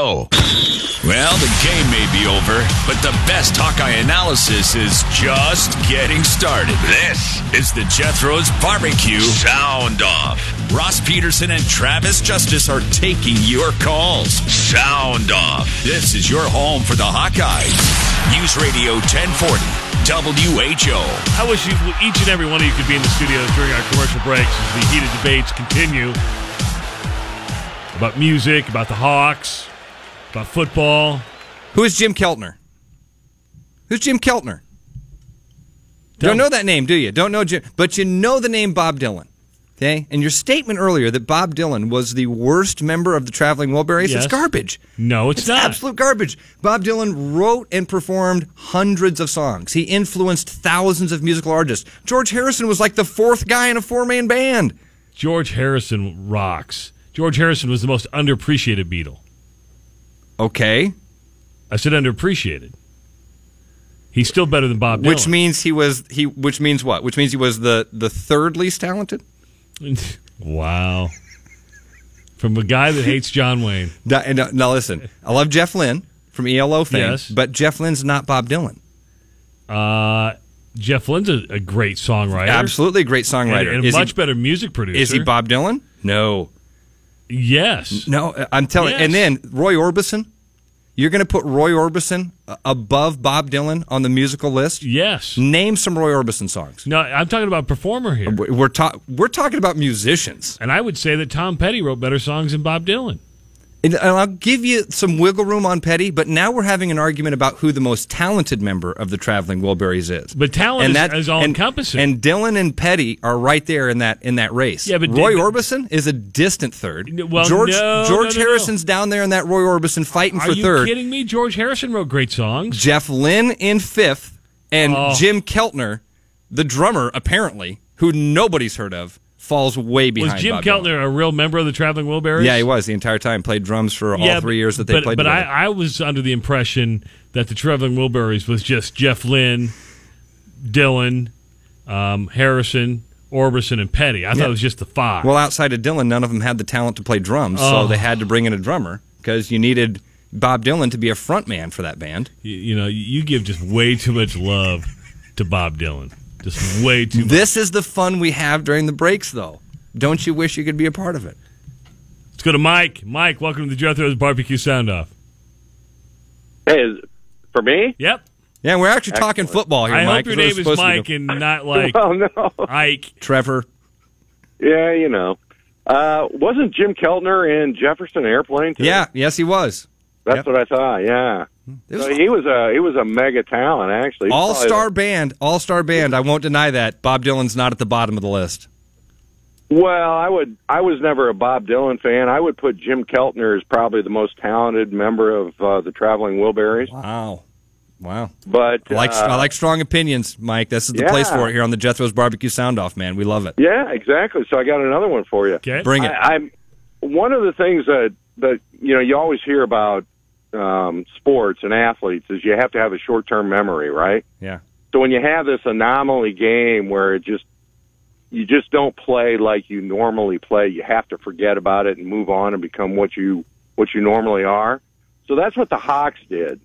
show. Well, the game may be over, but the best Hawkeye analysis is just getting started. This is the Jethro's Barbecue Sound Off. Ross Peterson and Travis Justice are taking your calls. Sound Off. This is your home for the Hawkeyes. News Radio 1040. WHO. I wish you, each and every one of you could be in the studios during our commercial breaks as the heated debates continue about music, about the Hawks, about football. Who is Jim Keltner? Who's Jim Keltner? Don't know that name, do you? Don't know Jim, but you know the name Bob Dylan. Okay, and your statement earlier that Bob Dylan was the worst member of the Traveling Wilburys Yes. is garbage. No, it's, It's not. absolute garbage. Bob Dylan wrote and performed hundreds of songs. He influenced thousands of musical artists. George Harrison was like the fourth guy in a four-man band. George Harrison rocks. George Harrison was the most underappreciated Beatle. Okay, I said underappreciated. He's still better than Bob Dylan. which means he was he. Which means what? Which means he was the the third least talented. wow. From a guy that hates John Wayne. Now, and, uh, now listen, I love Jeff Lynne from ELO fame, Yes. but Jeff Lynne's not Bob Dylan. Uh, Jeff Lynne's a, a great songwriter. Absolutely a great And, songwriter. and a is, much he, better music producer. is he Bob Dylan? No, Yes. no. I'm telling. Yes. And then Roy Orbison. You're going to put Roy Orbison uh, above Bob Dylan on the musical list? Yes. Name some Roy Orbison songs. No, I'm talking about performer here. We're we're, ta- we're talking about musicians, And I would say that Tom Petty wrote better songs than Bob Dylan. And and I'll give you some wiggle room on Petty. But now we're having an argument about who the most talented member of the Traveling Wilburys is. But talent is- is all-encompassing. And, Dylan and Petty are right there in that in that race. Yeah, but Roy Did- Orbison is a distant third. Well, George no, George no, no, Harrison's down there in that Roy Orbison fighting for Are you third. kidding me? George Harrison wrote great songs. Jeff Lynne in fifth, and Oh. Jim Keltner, the drummer, apparently, who nobody's heard of, falls way behind. Was Jim Bob Dylan. Keltner a real member of the Traveling Wilburys? Yeah, he was the entire time. Played drums for all Yeah, three years that they but, played But. I, I was under the impression that the Traveling Wilburys was just Jeff Lynne, Dylan, um, Harrison, Orbison, and Petty. I thought it was just the five. well, outside of Dylan, none of them had the talent to play drums, Oh. so they had to bring in a drummer because you needed Bob Dylan to be a front man for that band. you, you know, you give just way too much love to Bob Dylan. Just way too much. This is the fun we have during the breaks, though. Don't you wish you could be a part of it? Let's go to Mike. Mike, welcome to the Jethro's Barbecue Sound Off. Hey, is, for me? Yep. Yeah, we're actually talking football here, I Mike. hope your name is Mike and not like Oh no. Ike. Trevor. Yeah, you know. Uh, wasn't Jim Keltner in Jefferson Airplane? Too? Yeah, yes, he was. that's yep. what I thought. Yeah, It was so he was a he was a mega talent actually. All star the- band, all star band. I won't deny that. Bob Dylan's not at the bottom of the list. Well, I would. I was never a Bob Dylan fan. I would put Jim Keltner as probably the most talented member of uh, the Traveling Wilburys. Wow, wow. But I like uh, I like strong opinions, Mike. This is the place for it here on the Jethro's Barbecue Sound Off. Man, we love it. Yeah, exactly. So I got another one for you. Okay. Bring it. I, I'm one of the things that that you know you always hear about um, sports and athletes is you have to have a short term memory, right? Yeah. So when you have this anomaly game where it just you just don't play like you normally play, you have to forget about it and move on and become what you what you normally are. So that's what the Hawks did.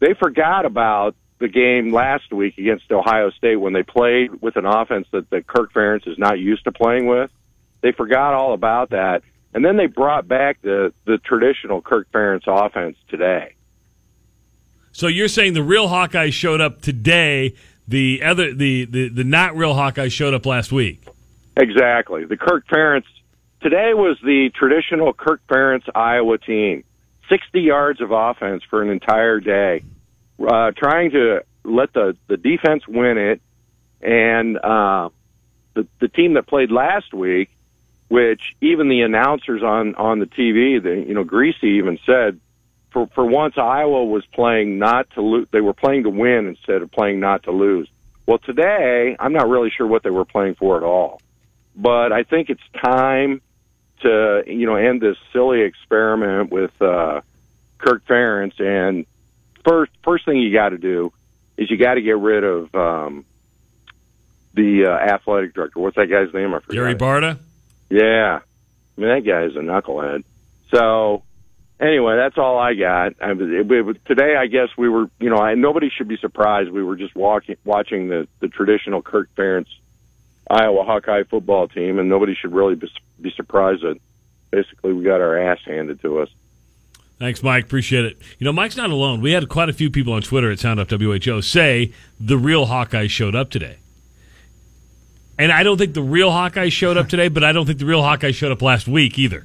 They forgot about the game last week against Ohio State when they played with an offense that, that Kirk Ferentz is not used to playing with. They forgot all about that. And then they brought back the, the traditional Kirk Ferentz offense today. So you're saying the real Hawkeyes showed up today. The other, the the, the not real Hawkeyes showed up last week. Exactly. The Kirk Ferentz today was the traditional Kirk Ferentz Iowa team. 60 yards of offense for an entire day, uh, trying to let the, the defense win it. And uh, the, the team that played last week, which even the announcers on, on the TV, the, you know, Griese even said, for, for once Iowa was playing not to lose. They were playing to win instead of playing not to lose. Well, today, I'm not really sure what they were playing for at all but I think it's time to you know end this silly experiment with uh, Kirk Ferentz. And first, first thing you got to do is you got to get rid of um, the uh, athletic director. What's that guy's name? I forgot. Gary. Barta. Yeah, I mean that guy is a knucklehead. So, anyway, that's all I got. I, it, it, today, I guess we were, you know, I, nobody should be surprised. We were just walking, watching the the traditional Kirk Ferentz Iowa Hawkeye football team, and nobody should really be, be surprised that basically we got our ass handed to us. Thanks, Mike. Appreciate it. You know, Mike's not alone. We had quite a few people on Twitter at Sound Off WHO say the real Hawkeye showed up today. And I don't think the real Hawkeye showed up today, but I don't think the real Hawkeye showed up last week either.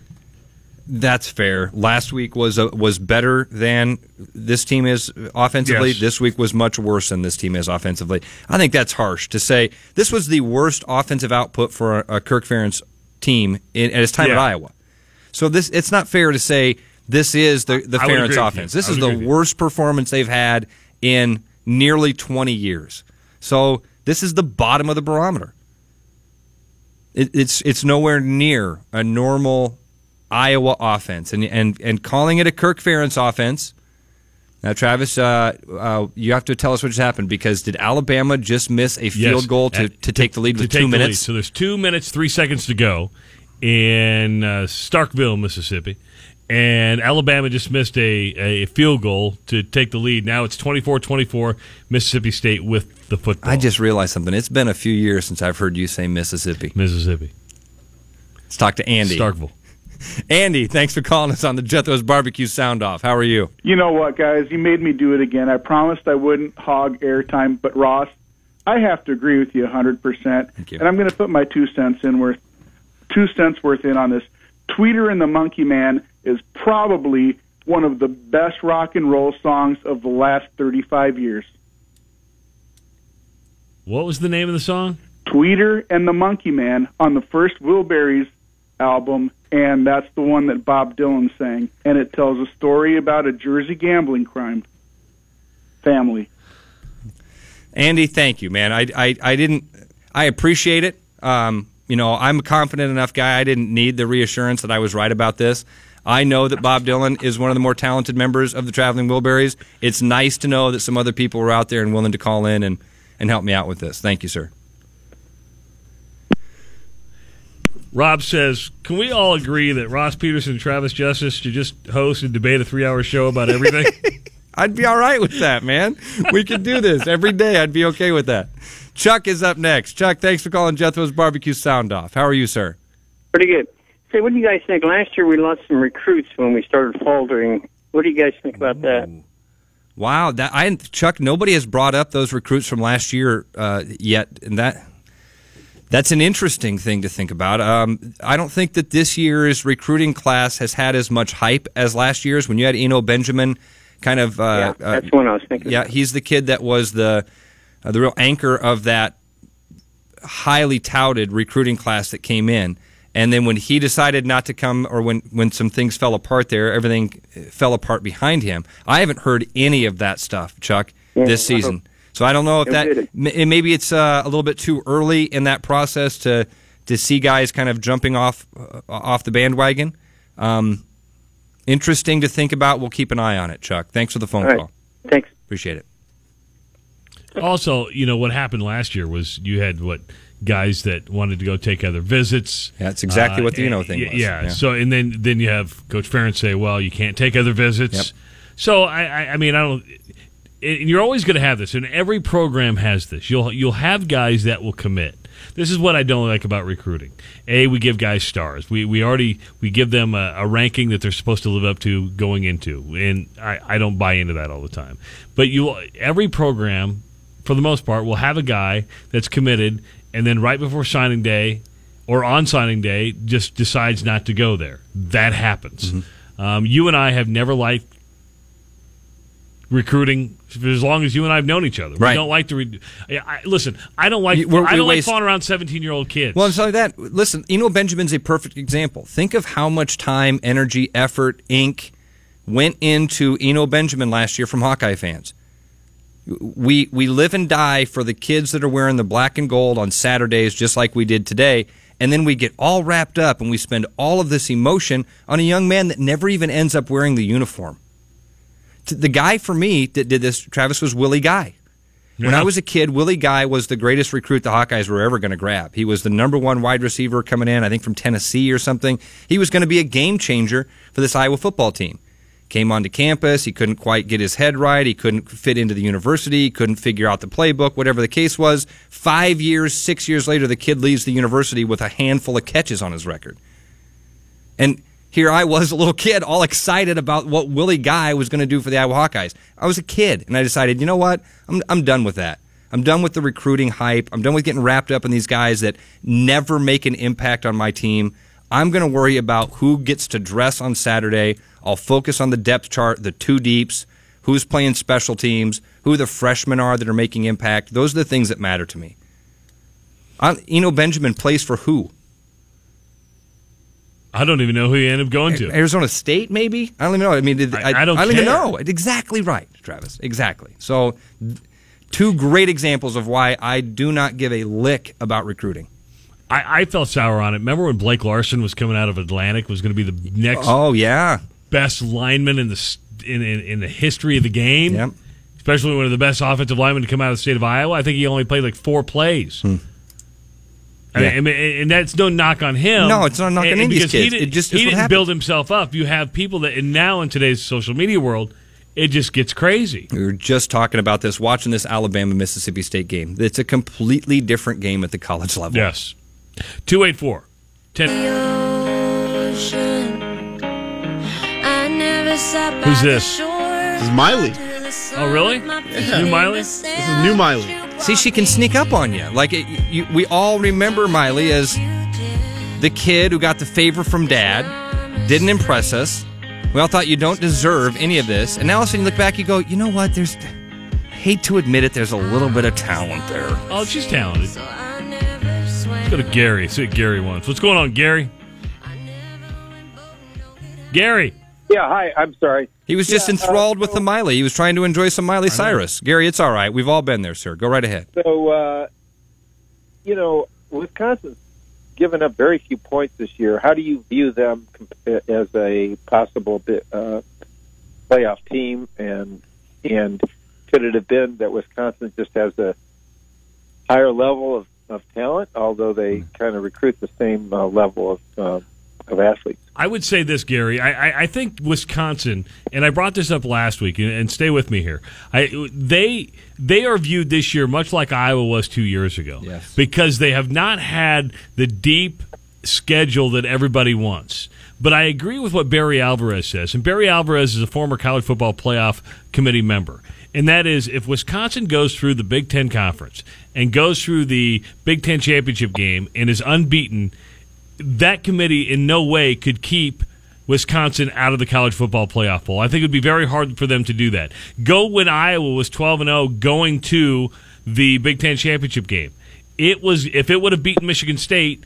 That's fair. Last week was a, was better than this team is offensively. Yes. This week was much worse than this team is offensively. I think that's harsh to say. This was the worst offensive output for a, a Kirk Ferentz team in, at his time at Iowa. So this it's not fair to say this is the the Ferentz offense. This is the agree with you. worst performance they've had in nearly 20 years. So this is the bottom of the barometer. It, it's it's nowhere near a normal Iowa offense, and and and calling it a Kirk Ferentz offense. Now, Travis, uh, uh, you have to tell us what just happened because did Alabama just miss a field Yes. goal to, At- to take the lead with two minutes? So there's two minutes, three seconds to go in uh, Starkville, Mississippi. And Alabama just missed a, a field goal to take the lead. Now it's 24 24, Mississippi State with the football. I just realized something. It's been a few years since I've heard you say Mississippi. Mississippi. Let's talk to Andy. Starkville. Andy, thanks for calling us on the Jethro's Barbecue Sound Off. How are you? You know what, guys? You made me do it again. I promised I wouldn't hog airtime, but Ross, I have to agree with you 100%. Thank you. And I'm going to put my two cents in worth two cents worth in on this. Tweeter and the Monkey Man is probably one of the best rock and roll songs of the last 35 years. What was the name of the song? Tweeter and the Monkey Man on the first Wilburys album, and that's the one that Bob Dylan sang. And it tells a story about a Jersey gambling crime family. Andy, thank you, man. I, I, I didn't. I appreciate it. Um, you know, I'm a confident enough guy. I didn't need the reassurance that I was right about this. I know that Bob Dylan is one of the more talented members of the Traveling Wilburys. It's nice to know that some other people were out there and willing to call in and, and help me out with this. Thank you, sir. Rob says, "Can we all agree that Ross Peterson and Travis Justice should just host and debate a three-hour show about everything?" I'd be all right with that, man. We could do this every day. I'd be okay with that. Chuck is up next. Chuck, thanks for calling Jethro's Barbecue Sound Off. How are you, sir? Pretty good. Say, what do you guys think? Last year we lost some recruits when we started faltering. What do you guys think about that? Wow, that I Chuck. Nobody has brought up those recruits from last year uh, yet, and that that's an interesting thing to think about. Um, I don't think that this year's recruiting class has had as much hype as last year's. When you had Eno Benjamin, kind of, uh, yeah, that's one I was thinking. yeah, about. he's the kid that was the uh, the real anchor of that highly touted recruiting class that came in. And then when he decided not to come, or when, when some things fell apart there, everything fell apart behind him. I haven't heard any of that stuff, Chuck, this season. So I don't know if that maybe it's uh, a little bit too early in that process to to see guys kind of jumping off uh, off the bandwagon. Um, interesting to think about. We'll keep an eye on it, Chuck. Thanks for the phone All right. call. Thanks. Appreciate it. also, you know what happened last year was you had what guys that wanted to go take other visits. Yeah, that's exactly what the Uh, Eno thing yeah, was. Yeah. Yeah. So and then then you have Coach Ferentz say, "Well, you can't take other visits." Yep. So I, I, I mean, I don't. And you're always going to have this, and every program has this. You'll you'll have guys that will commit. This is what I don't like about recruiting. A, we give guys stars. We we already we give them a, a ranking that they're supposed to live up to going into, and I, I don't buy into that all the time. But you every program, for the most part, will have a guy that's committed, and then right before signing day or on signing day, just decides not to go there. That happens. Um, you and I have never liked recruiting for as long as you and I have known each other. We don't like to. Re- I, I, listen, I don't like. We're- I don't like waste- fawning around seventeen-year-old kids. Well, I'm that. Listen, Eno Benjamin's a perfect example. Think of how much time, energy, effort, ink went into Eno Benjamin last year from Hawkeye fans. We we live and die for the kids that are wearing the black and gold on Saturdays, just like we did today. And then we get all wrapped up and we spend all of this emotion on a young man that never even ends up wearing the uniform. The guy for me that did this, Travis, was Willie Guy. When Yeah. I was a kid, Willie Guy was the greatest recruit the Hawkeyes were ever going to grab. He was the number one wide receiver coming in, I think from Tennessee or something. He was going to be a game changer for this Iowa football team. came onto campus. He couldn't quite get his head right. He couldn't fit into the university. He couldn't figure out the playbook, whatever the case was. Five years, six years later, the kid leaves the university with a handful of catches on his record. And here I was, a little kid, all excited about what Willie Guy was going to do for the Iowa Hawkeyes. I was a kid, and I decided, you know what? I'm, I'm done with that. I'm done with the recruiting hype. I'm done with getting wrapped up in these guys that never make an impact on my team. I'm going to worry about who gets to dress on Saturday. I'll focus on the depth chart, the two deeps, who's playing special teams, who the freshmen are that are making impact. Those are the things that matter to me. I, Eno Benjamin plays for who? I don't even know who you end up going to. Arizona State, maybe. I don't even know. I mean, I, I don't. I don't care. even know. Exactly right, Travis. Exactly. So, two great examples of why I do not give a lick about recruiting. I, I felt sour on it. Remember when Blake Larson was coming out of Atlantic was going to be the next Oh yeah, best lineman in the in, in, in the history of the game. Yep. Especially one of the best offensive linemen to come out of the state of Iowa. I think he only played like four plays. Hmm. I mean. Yeah. I mean, and that's no knock on him. No, it's not a knock on And- any of he didn't- It just he didn't build himself up. You have people that, and now in today's social media world, it just gets crazy. we were just talking about this, watching this Alabama Mississippi State game. It's a completely different game at the college level. Yes. 284 10. Who's this? This is Miley. Oh, really? This new Miley? This This is new Miley. See, she can sneak up on you. Like it, you, we all remember Miley as the kid who got the favor from dad, didn't impress us. We all thought you don't deserve any of this, and now all of a sudden you look back, you go, you know what? There's, I hate to admit it, there's a little bit of talent there. Oh, she's talented. Let's go to Gary. See what Gary wants. What's going on, Gary? Gary. Yeah, hi. I'm sorry. He was just Yeah, enthralled uh, with the Miley. He was trying to enjoy some Miley Cyrus. Gary, it's all right. We've all been there, sir. Go right ahead. So, uh, you know, Wisconsin's given up very few points this year. How do you view them as a possible uh, playoff team? And and could it have been that Wisconsin just has a higher level of, of talent, although they kind of recruit the same uh, level of uh, of athletes? I would say this, Gary. I, I, I think Wisconsin, and I brought this up last week, and, and stay with me here. I, they they are viewed this year much like Iowa was two years ago, Yes. because they have not had the deep schedule that everybody wants. But I agree with what Barry Alvarez says, and Barry Alvarez is a former college football playoff committee member. And that is, if Wisconsin goes through the Big Ten Conference and goes through the Big Ten championship game and is unbeaten, that committee in no way could keep Wisconsin out of the college football playoff poll. I think it would be very hard for them to do that. Go when Iowa was 12 and 0 going to the Big 10 championship game. It was if it would have beaten Michigan State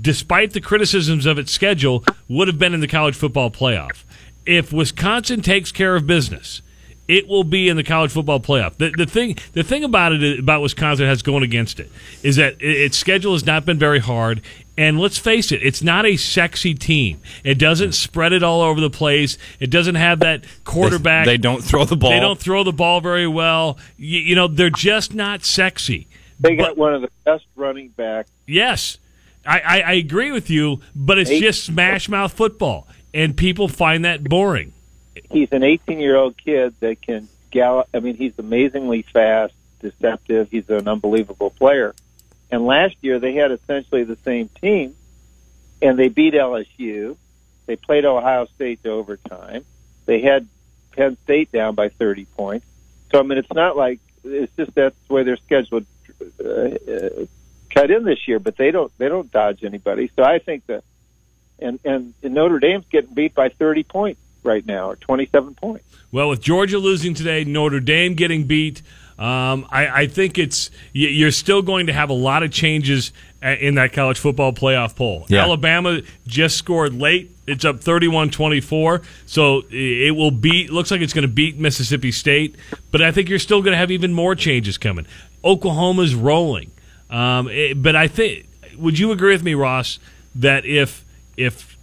despite the criticisms of its schedule would have been in the college football playoff. If Wisconsin takes care of business, it will be in the college football playoff. The, the thing, the thing about it about Wisconsin has going against it is that its schedule has not been very hard. And let's face it, it's not a sexy team. It doesn't spread it all over the place. It doesn't have that quarterback. They don't throw the ball. They don't throw the ball very well. You, you know, they're just not sexy. They got But- one of the best running backs. Yes, I, I, I agree with you, but it's Eight- just smash mouth football, and people find that boring. he's an 18 year old kid that can gallop. I mean, he's amazingly fast, deceptive. He's an unbelievable player. And last year they had essentially the same team, and they beat LSU. They played Ohio State to overtime. They had Penn State down by 30 points. So I mean, it's not like it's just that's the way they're scheduled uh, uh, cut in this year. But they don't they don't dodge anybody. So I think that and and Notre Dame's getting beat by 30 points right now, or 27 points. Well, with Georgia losing today, Notre Dame getting beat, um, I, I think it's you're still going to have a lot of changes uh, in that college football playoff poll. Yeah. Alabama just scored late. It's up 31-24, so it will beat. Looks like it's going to beat Mississippi State, but I think you're still going to have even more changes coming. Oklahoma's rolling, um, it- but I think. Would you agree with me, Ross, that if if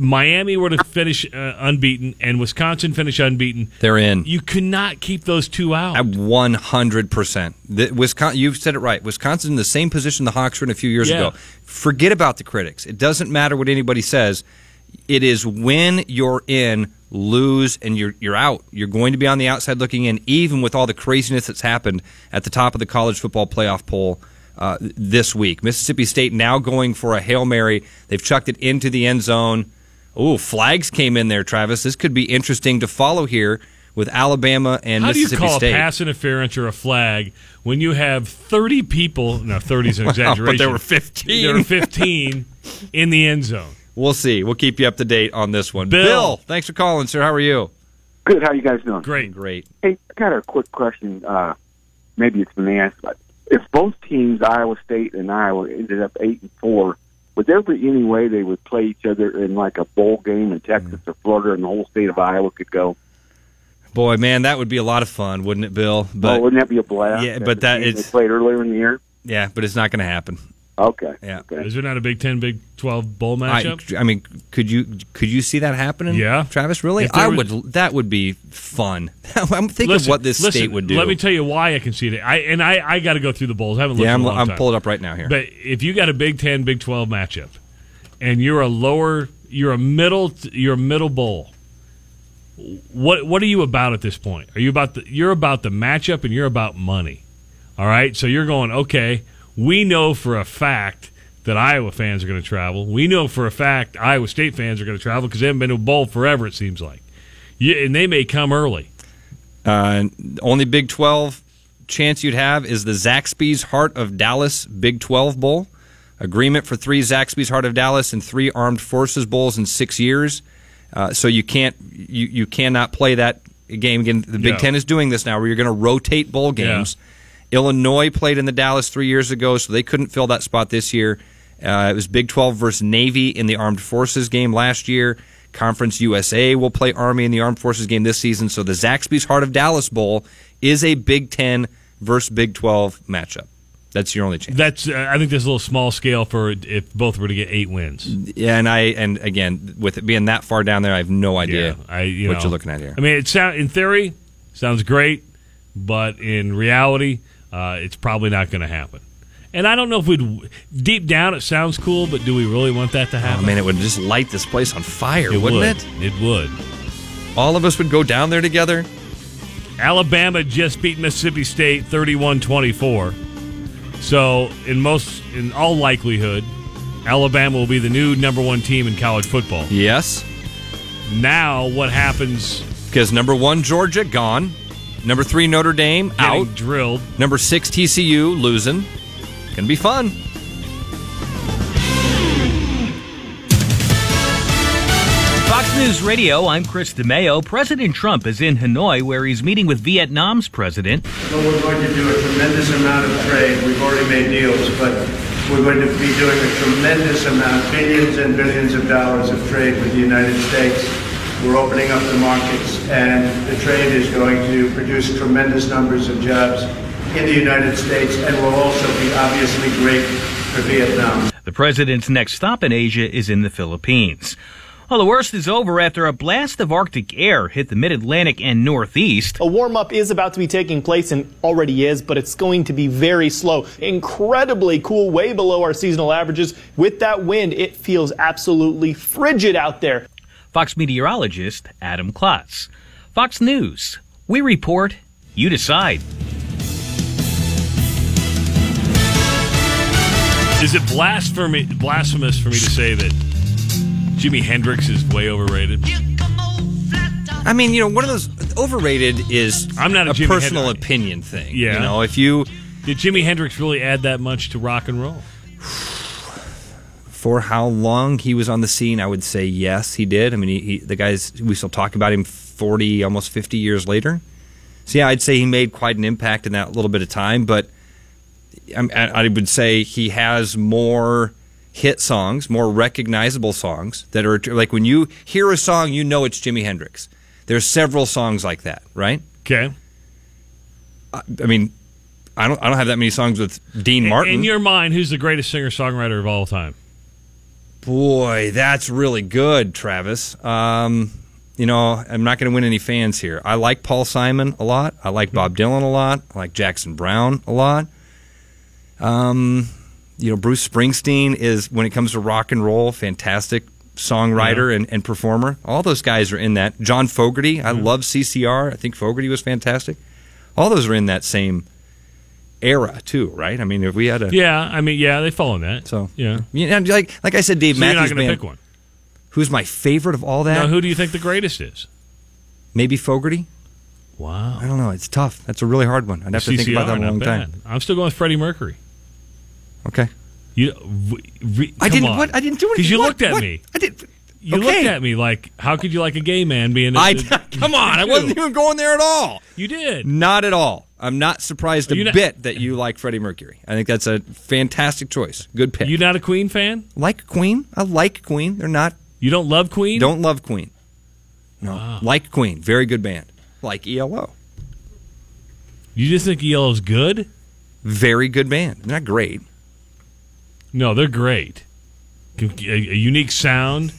Miami were to finish uh, unbeaten and Wisconsin finish unbeaten, They're in. you cannot keep those two out. At one hundred percent. Wisconsin, you've said it right. Wisconsin in the same position the Hawks were in a few years Yeah. ago. Forget about the critics. It doesn't matter what anybody says. It is when you're in lose, and you're you're out. You're going to be on the outside looking in, even with all the craziness that's happened at the top of the college football playoff poll uh, this week. Mississippi State now going for a hail mary. They've chucked it into the end zone. Oh, flags came in there, Travis. This could be interesting to follow here with Alabama and How do you call State. a pass interference or a flag when you have 30 people? No, 30 is an exaggeration. but there were 15. There were 15 in the end zone. We'll see. We'll keep you up to date on this one. Bill. thanks for calling, sir. How are you? Good. How are you guys doing? Great. Great. Hey, I got a quick question. Uh, maybe it's been asked, but if both teams, Iowa State and Iowa, ended up eight and four, would there be any way they would play each other in like a bowl game in Texas mm. or Florida, and the whole state of Iowa could go? Boy, man, that would be a lot of fun, wouldn't it, Bill? Oh, but, oh, wouldn't that be a blast? Yeah, but that is it's played earlier in the year. Yeah, but it's not going to happen. Okay. Yeah. Okay. Is there not a Big Ten, Big Twelve bowl matchup? I, I mean, could you could you see that happening? Yeah. Travis. Really? I was- would. That would be fun. I'm thinking Listen, of what this listen, state would do. Let me tell you why I can see it. I and I, I got to go through the bowls. I haven't looked yeah, in I'm, a long I'm time. pulled up right now here. But if you got a Big Ten, Big Twelve matchup, and you're a lower, you're a middle, you're a middle bowl. What what are you about at this point? Are you about the you're about the matchup and you're about money? All right, so you're going okay. We know for a fact that Iowa fans are going to travel. We know for a fact Iowa State fans are going to travel because they haven't been to a bowl forever. It seems like, yeah, and they may come early. Uh, only Big 12 chance you'd have is the Zaxby's Heart of Dallas Big 12 Bowl. Agreement for three Zaxby's Heart of Dallas and three Armed Forces Bowls in six years. Uh, so you can't, you, you cannot play that game again. The Big Yeah. Ten is doing this now, where you're going to rotate bowl games. Illinois played in the Dallas three years ago, so they couldn't fill that spot this year. Uh, it was Big 12 versus Navy in the Armed Forces game last year. Conference USA will play Army in the Armed Forces game this season. So the Zaxby's Heart of Dallas Bowl is a Big 10 versus Big 12 matchup. That's your only chance. That's uh, I think there's a little small scale for if both were to get eight wins. Yeah, and I and again with it being that far down there, I have no idea Yeah, I you what know, you're looking at here. I mean, it sound in theory sounds great, but in reality, uh, it's probably not going to happen. And I don't know if we'd deep down it sounds cool, but do we really want that to Oh happen? man, it would just light this place on fire, it wouldn't would. it? It would. All of us would go down there together. Alabama just beat Mississippi State 31-24. So, in most in all likelihood, Alabama will be the new number 1 team in college football. Yes, Now, what happens because number one Georgia gone, number three Notre Dame getting out, drilled number six TCU losing. Gonna be fun. Fox News Radio, I'm Chris DeMeo. President Trump is in Hanoi where he's meeting with Vietnam's president. Well, we're going to do a tremendous amount of trade. We've already made deals, but we're going to be doing a tremendous amount, billions and billions of dollars of trade with the United States. We're opening up the markets, and the trade is going to produce tremendous numbers of jobs in the United States and will also be obviously great for Vietnam. The president's next stop in Asia is in the Philippines. Well, the worst is over after a blast of Arctic air hit the mid Atlantic and Northeast. A warm up is about to be taking place and already is, but it's going to be very slow. Incredibly cool, way below our seasonal averages. With that wind, it feels absolutely frigid out there. Fox meteorologist Adam Klotz. Fox News. We report, you decide. Is it blasphemy, blasphemous for me to say that Jimi Hendrix is way overrated? I mean, you know, one of those overrated is I'm not a a personal Hendrix. opinion thing. Yeah. You know, if you Did Jimi Hendrix really add that much to rock and roll? For how long he was on the scene, I would say yes, he did. I mean, he, he, the guys we still talk about him forty, almost fifty years later. So yeah, I'd say he made quite an impact in that little bit of time. But I, I would say he has more hit songs, more recognizable songs that are like when you hear a song, you know it's Jimi Hendrix. There's several songs like that, right? Okay. I, I mean, I don't I don't have that many songs with Dean Martin. In your mind, who's the greatest singer songwriter of all time? Boy, that's really good, Travis. Um, you know, I'm not going to win any fans here. I like Paul Simon a lot. I like Bob Dylan a lot. I like Jackson Browne a lot. Um, you know, Bruce Springsteen is when it comes to rock and roll, fantastic songwriter and, and performer. All those guys are in that. John Fogerty, I love CCR. I think Fogerty was fantastic. All those are in that same era too, right? I mean, if we had a Yeah, I mean, yeah, they fall in that. So yeah, know, like like I said, Dave So you're Matthews not going to Band, pick one. Who's my favorite of all that? Now, who do you think the greatest is? Maybe Fogerty. Wow, I don't know. It's tough. That's a really hard one. I'd have to think about that a long bad. time. I'm still going with Freddie Mercury. Okay. You, re, re, I didn't. on. What? I didn't do anything. Because you What? looked at What? me. I did. You okay. looked at me like, how could you like a gay man being? A, I come on. I wasn't even going there at all. You did. Not at all. I'm not surprised Are a not- bit that you like Freddie Mercury. I think that's a fantastic choice. Good pick. You not a Queen fan? like Queen? I like Queen. They're not. You don't love Queen? Don't love Queen. No. Ah. Like Queen. Very good band. Like ELO. You just think ELO's good? Very good band. They're not great. No, they're great. A, a unique sound.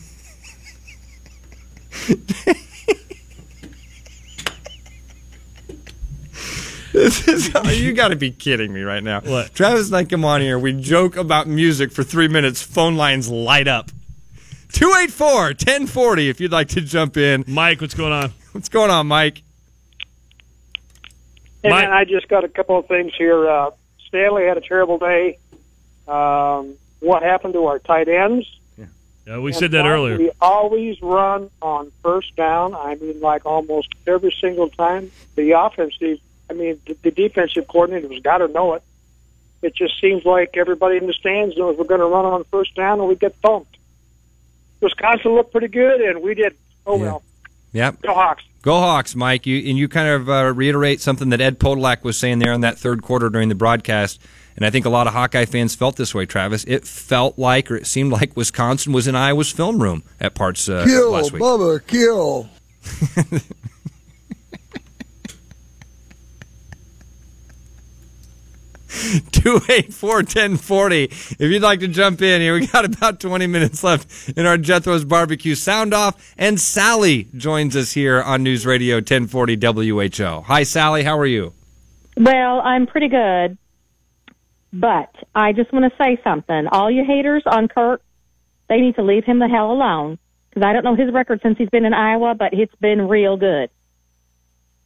This is you got to be kidding me right now. What? Travis and I come on here. We joke about music for three minutes. Phone lines light up. 284 1040 if you'd like to jump in. Mike, what's going on? What's going on, Mike? And Mike- then I just got a couple of things here. Uh, Stanley had a terrible day. Um, what happened to our tight ends? Uh, we And said that earlier. We always run on first down. I mean, like almost every single time. The offensive, I mean, the, the defensive coordinator's got to know it. It just seems like everybody in the stands knows we're going to run on first down and we get thumped. Wisconsin looked pretty good, and we did. Oh Yeah. well. Yep. Go Hawks. Go Hawks, Mike. You and you kind of uh, reiterate something that Ed Podolak was saying there in that third quarter during the broadcast, and I think a lot of Hawkeye fans felt this way. Travis, it felt like, or it seemed like, Wisconsin was in Iowa's film room at parts uh, Kill, last week. Bubba, kill. Two eight four ten forty. If you'd like to jump in here, we got about twenty minutes left in our Jethro's Barbecue sound off, and Sally joins us here on News Radio ten forty WHO. Hi, Sally. How are you? Well, I'm pretty good. But I just want to say something. All you haters on Kirk, they need to leave him the hell alone. Because I don't know his record since he's been in Iowa, but it's been real good.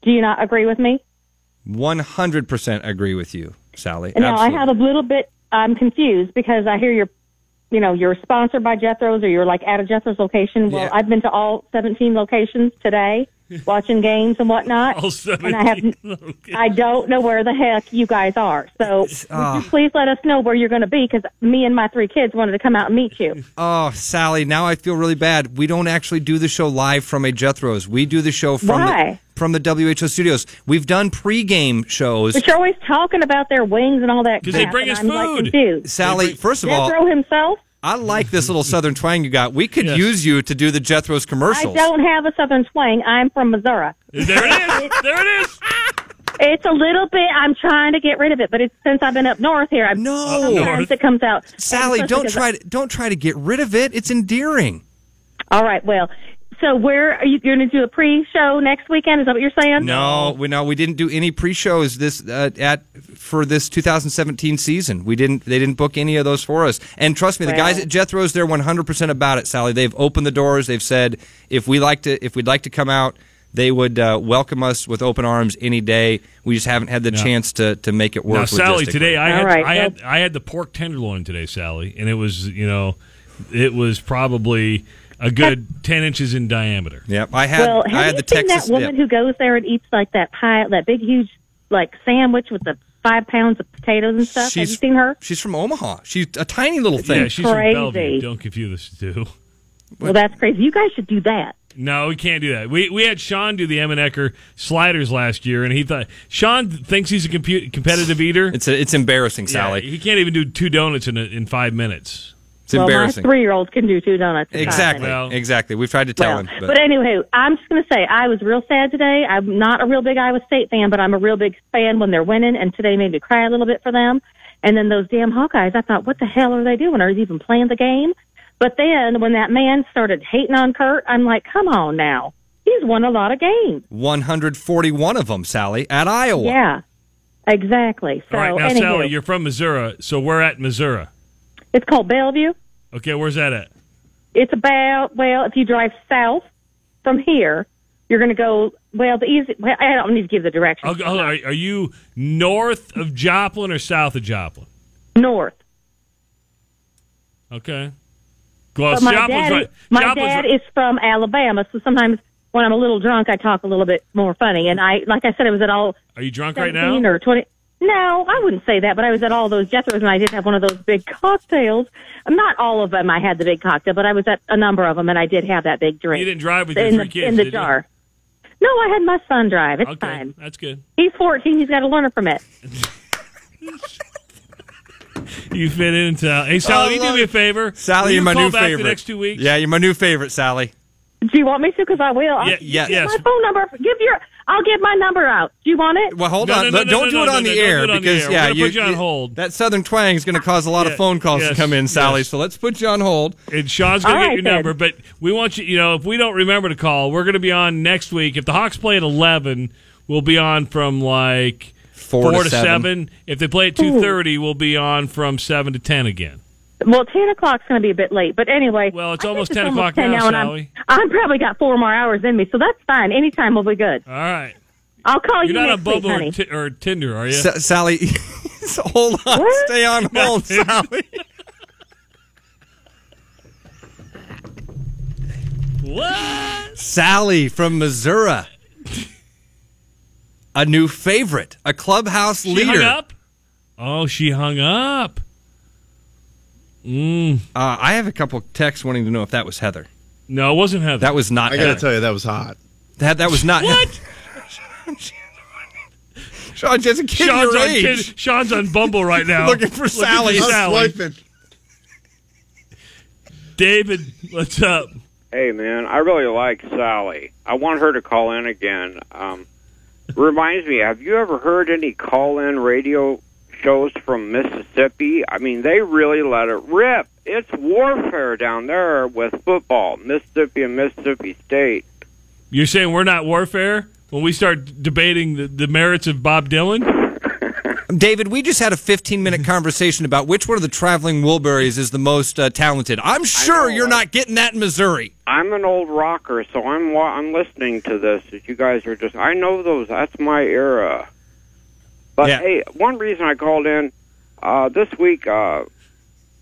Do you not agree with me? One hundred percent agree with you, Sally. Now I have a little bit. I'm confused because I hear you're, you know, you're sponsored by Jethro's or you're like at a Jethro's location. Well, Yeah. I've been to all 17 locations today, watching games and whatnot. All and I have, 17 I don't know where the heck you guys are. So oh. would you please let us know where you're going to be because me and my three kids wanted to come out and meet you. Oh, Sally, now I feel really bad. We don't actually do the show live from a Jethro's. We do the show from Why? the from the WHO studios. We've done pregame shows. But you're always talking about their wings and all that. Because they bring us I'm, food. confused. Sally, first of all, Jethro himself. I like this little southern twang you got. We could use you to do the Jethro's commercials. I don't have a southern twang. I'm from Missouri. There it is. there it is. It's a little bit. I'm trying to get rid of it, but it's since I've been up north here. I've, No. sometimes it comes out. Sally, don't try to don't try to get rid of it. It's endearing. All right. Well, so where are you going to do a pre-show next weekend? Is that what you're saying? No, we no, we didn't do any pre-shows this uh, at for this 2017 season. We didn't. They didn't book any of those for us. And trust me, the guys at Jethro's they're 100 percent about it. Sally, they've opened the doors. They've said if we like to, if we'd like to come out, they would uh, welcome us with open arms any day. We just haven't had the No. chance to to make it work. Now, Sally, today I had All right, I had well- I had the pork tenderloin today, Sally, and it was you know, it was probably a good ten inches in diameter. Yep, I had well, have I had you the seen Texas. that woman yeah. who goes there and eats like that pie, that big, huge, like sandwich with the five pounds of potatoes and stuff? have you She's- seen her? She's from Omaha. She's a tiny little thing. Yeah, she's from Crazy. Bellevue. Don't confuse the two. Well, that's crazy. You guys should do that. No, we can't do that. We we had Sean do the Emenecker sliders last year, and he thought Sean thinks he's a compu- competitive eater. It's a, it's embarrassing, Yeah, Sally. he can't even do two donuts in a, in five minutes. It's well, embarrassing. my three-year-old can do two donuts. in five Exactly. minutes. exactly. We've tried to tell Well, him. but, anyway, I'm just going to say I was real sad today. I'm not a real big Iowa State fan, but I'm a real big fan when they're winning. And today made me cry a little bit for them. And then those damn Hawkeyes, I thought, what the hell are they doing? Are they even playing the game? But then when that man started hating on Kurt, I'm like, come on now. He's won a lot of games. 141 of them, Sally, at Iowa. Yeah, exactly. So All right, now anywho, Sally, you're from Missouri, so we're at Missouri. it's called Bellevue. Okay, where's that at? It's about well, if you drive south from here, you're going to go well. The easy. Well, I don't need to give the directions. Okay, hold on. Are, are you north of Joplin or south of Joplin? North. Okay. Well, but my Joplin's dad, right. is, my Joplin's dad right- is from Alabama, so sometimes when I'm a little drunk, I talk a little bit more funny. And I, like I said, it was at all Are you drunk right now? or twenty. No, I wouldn't say that, but I was at all those Jethros, and I did have one of those big cocktails. Not all of them. I had the big cocktail, but I was at a number of them, and I did have that big drink. You didn't drive with your in three the, kids, in the did you? jar. No, I had my son drive. It's Okay, fine. that's good. He's 14. He's got a learner permit. You fit into. Hey, Sally, Oh, you do love me a it. favor? Sally, Will you're you my call new back favorite. the next two weeks. Yeah, you're my new favorite, Sally. Do you want me to? Because I will. I'll Yeah, yeah. give yes. My phone number. Give your. I'll get my number out. Do you want it? Well, hold No, on. no, no, Don't no, do no, it on no, the don't air do it on the because yeah, you, put you on you- hold. That southern twang is going to ah, cause a lot Yeah, of phone calls to come in, Sally. yes. So let's put you on hold. And Sean's going All to right, get your then. number, but we want you, you know, if we don't remember to call, we're going to be on next week. If the Hawks play at 11, we'll be on from like Four to to seven. 7. If they play at 2.30, we'll be on from 7 to 10 again. Well, 10 o'clock's going to be a bit late, but anyway. Well, it's I think almost 10 o'clock 10 now, and Sally. I'm, I'm probably got four more hours in me, so that's fine. Anytime will be good. All right. I'll call You're you not on next week, Bumble honey. or, ti- or Tinder, are you? Sa- Sally, hold on. What? Stay on hold, Sally. what? Sally from Missouri. A new favorite, a clubhouse She leader. hung up? Oh, she hung up. Mm. Uh, I have a couple texts wanting to know if that was Heather. No, it wasn't Heather. That was not I gotta tell you, that was hot. That, that was not What? Sean, just a kid Sean's your on, age. kid, Sean's on Bumble right now. Looking for Sally. for I'm Sally. Swiping. David, what's up? Hey, man, I really like Sally. I want her to call in again. Um, reminds me, have you ever heard any call in radio shows from Mississippi? I mean, they really let it rip. It's warfare down there with football, Mississippi and Mississippi State. You're saying we're not warfare when we start debating the, the merits of Bob Dylan? David, we just had a 15 minute conversation about which one of the traveling Wilburys is the most uh, talented. I'm sure you're not getting that in Missouri. I'm an old rocker, so I'm wa- I'm listening to this. As you guys are just, I know those. That's my era. But Yeah. hey, one reason I called in uh, this week, uh,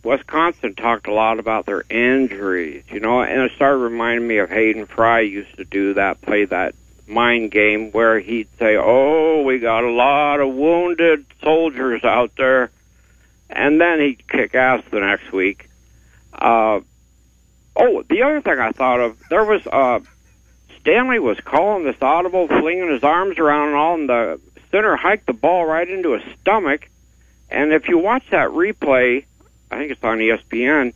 Wisconsin talked a lot about their injuries, you know, and it started reminding me of Hayden Fry used to do that, play that mind game where he'd say, "Oh, we got a lot of wounded soldiers out there," and then he'd kick ass the next week. Uh, oh, the other thing I thought of, there was uh, Stanley was calling this audible, flinging his arms around and all, and the center hiked the ball right into his stomach. And if you watch that replay, I think it's on ESPN,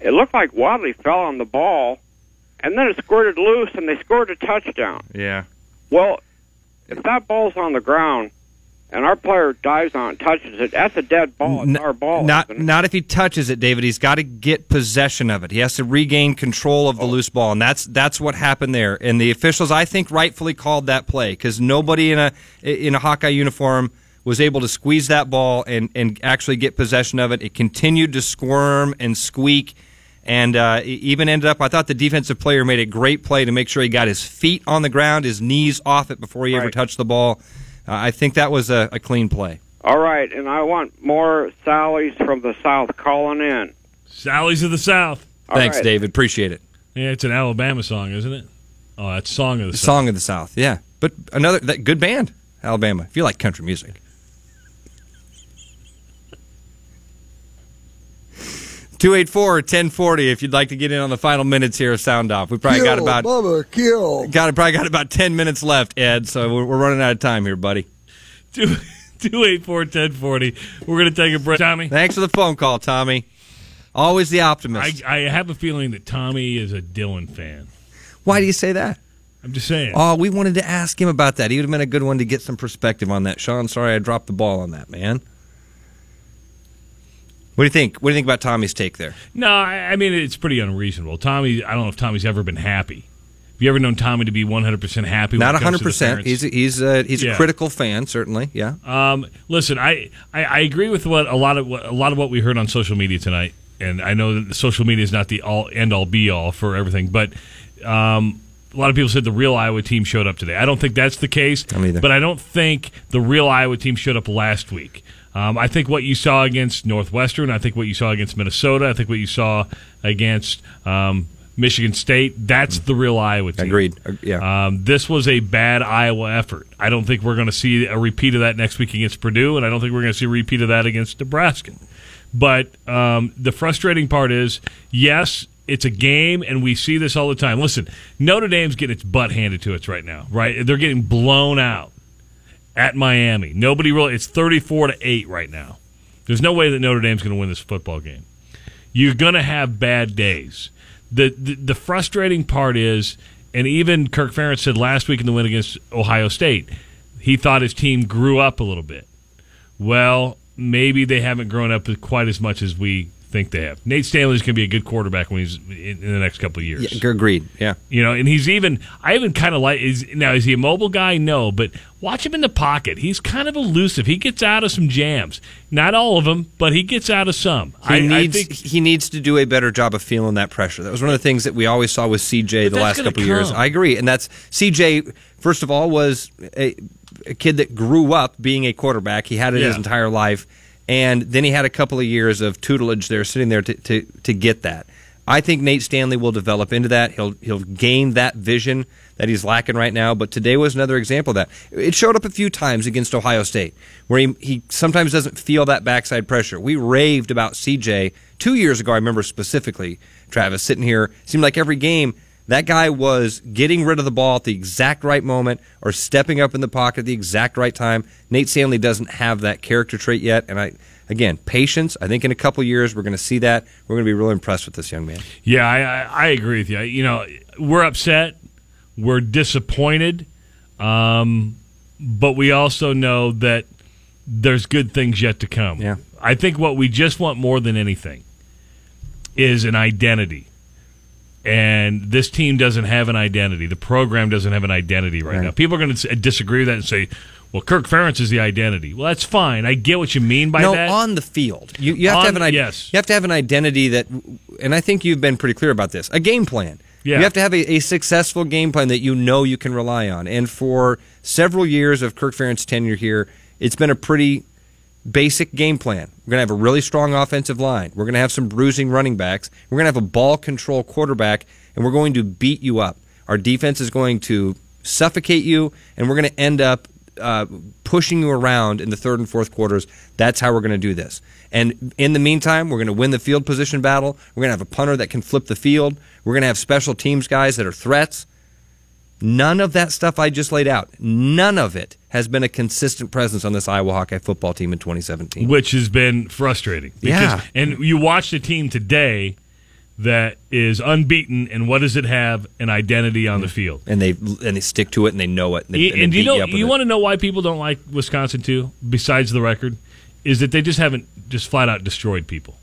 it looked like Wadley fell on the ball, and then it squirted loose, and they scored a touchdown. Yeah. Well, if that ball's on the ground and our player dives on it, touches it, that's a dead ball. It's our ball. Not isn't if he touches it, David. He's got to get possession of it. He has to regain control of the loose ball, and that's that's what happened there. And the officials, I think, rightfully called that play because nobody in a in a Hawkeye uniform was able to squeeze that ball and and actually get possession of it. It continued to squirm and squeak. And uh, even ended up, I thought the defensive player made a great play to make sure he got his feet on the ground, his knees off it before he ever touched the ball. Uh, I think that was a, a clean play. All right, and I want more Sally's from the South calling in. Sally's of the South. All Thanks, right. David. Appreciate it. Yeah, it's an Alabama song, isn't it? Oh, that's Song of the South. Song of the South, yeah. But another that good band, Alabama. If you like country music. 284-1040 if you'd like to get in on the final minutes here of Sound Off. We probably got about Bubba, kill. got probably got about 10 minutes left, Ed, so we're, we're running out of time here, buddy. Two two eight four ten forty. We're gonna take a break. Tommy. Thanks for the phone call, Tommy. Always the optimist. I, I have a feeling that Tommy is a Dylan fan. Why do you say that? I'm just saying. Oh, we wanted to ask him about that. He would have been a good one to get some perspective on that. Sean, sorry I dropped the ball on that, man. What do you think? What do you think about Tommy's take there? No, I, I mean it's pretty unreasonable. Tommy, I don't know if Tommy's ever been happy. Have you ever known Tommy to be 100 percent happy? Not it comes 100. to the percent parents? He's a, he's a, he's Yeah. a critical fan, certainly. Yeah. Um, listen, I, I, I agree with what a lot of what, a lot of what we heard on social media tonight, and I know that social media is not the all end all be all for everything, but um, a lot of people said the real Iowa team showed up today. I don't think that's the case, but I don't think the real Iowa team showed up last week. Um, I think what you saw against Northwestern, I think what you saw against Minnesota, I think what you saw against um, Michigan State, that's the real Iowa team. Agreed. Uh, Yeah. Um, this was a bad Iowa effort. I don't think we're going to see a repeat of that next week against Purdue, and I don't think we're going to see a repeat of that against Nebraska. But um, the frustrating part is, yes, it's a game, and we see this all the time. Listen, Notre Dame's getting its butt handed to it right now, right? They're getting blown out at Miami. Nobody really. It's thirty-four to eight right now. There's no way that Notre Dame's going to win this football game. You're going to have bad days. The, the the frustrating part is, and even Kirk Ferentz said last week in the win against Ohio State, he thought his team grew up a little bit. Well, maybe they haven't grown up quite as much as we think they have. Nate Stanley's going to be a good quarterback when he's in, in the next couple of years. Yeah, agreed. Yeah. You know, and he's even I even kind of like is now is he a mobile guy? No, but watch him in the pocket. He's kind of elusive. He gets out of some jams. Not all of them, but he gets out of some. He I, needs I think he needs to do a better job of feeling that pressure. That was one of the things that we always saw with CJ the last couple of years. I agree, and that's CJ. First of all, was a, a kid that grew up being a quarterback. He had it his entire life, and then he had a couple of years of tutelage there, sitting there to, to, to get that. I think Nate Stanley will develop into that. He'll he'll gain that vision that he's lacking right now. But today was another example of that. It showed up a few times against Ohio State, where he, he sometimes doesn't feel that backside pressure. We raved about CJ two years ago. I remember specifically, Travis sitting here. Seemed like every game that guy was getting rid of the ball at the exact right moment or stepping up in the pocket at the exact right time. Nate Stanley doesn't have that character trait yet, and I. Again, patience. I think in a couple years we're going to see that. We're going to be really impressed with this young man. Yeah, I, I, I agree with you. You know, we're upset, we're disappointed, um, but we also know that there's good things yet to come. Yeah. I think what we just want more than anything is an identity. And this team doesn't have an identity. The program doesn't have an identity right, Right. now. People are going to disagree with that and say, well, Kirk Ferentz is the identity. Well, that's fine. I get what you mean by no, that. on the field, you, you have On- to have an yes. You have to have an identity that, and I think you've been pretty clear about this. A game plan. Yeah. You have to have a, a successful game plan that you know you can rely on. And for several years of Kirk Ferentz's tenure here, it's been a pretty basic game plan. We're going to have a really strong offensive line. We're going to have some bruising running backs. We're going to have a ball control quarterback, and we're going to beat you up. Our defense is going to suffocate you, and we're going to end up uh, pushing you around in the third and fourth quarters. That's how we're going to do this. And in the meantime, we're going to win the field position battle. We're going to have a punter that can flip the field. We're going to have special teams guys that are threats. None of that stuff I just laid out, none of it has been a consistent presence on this Iowa Hawkeye football team in 2017. which has been frustrating. Because, Yeah. And you watch a team today that is unbeaten, and what does it have? An identity on the field. And they and they stick to it and they know it. And, they, Y- and they you know, you, you want to know why people don't like Wisconsin too, besides the record, is that they just haven't just flat out destroyed people.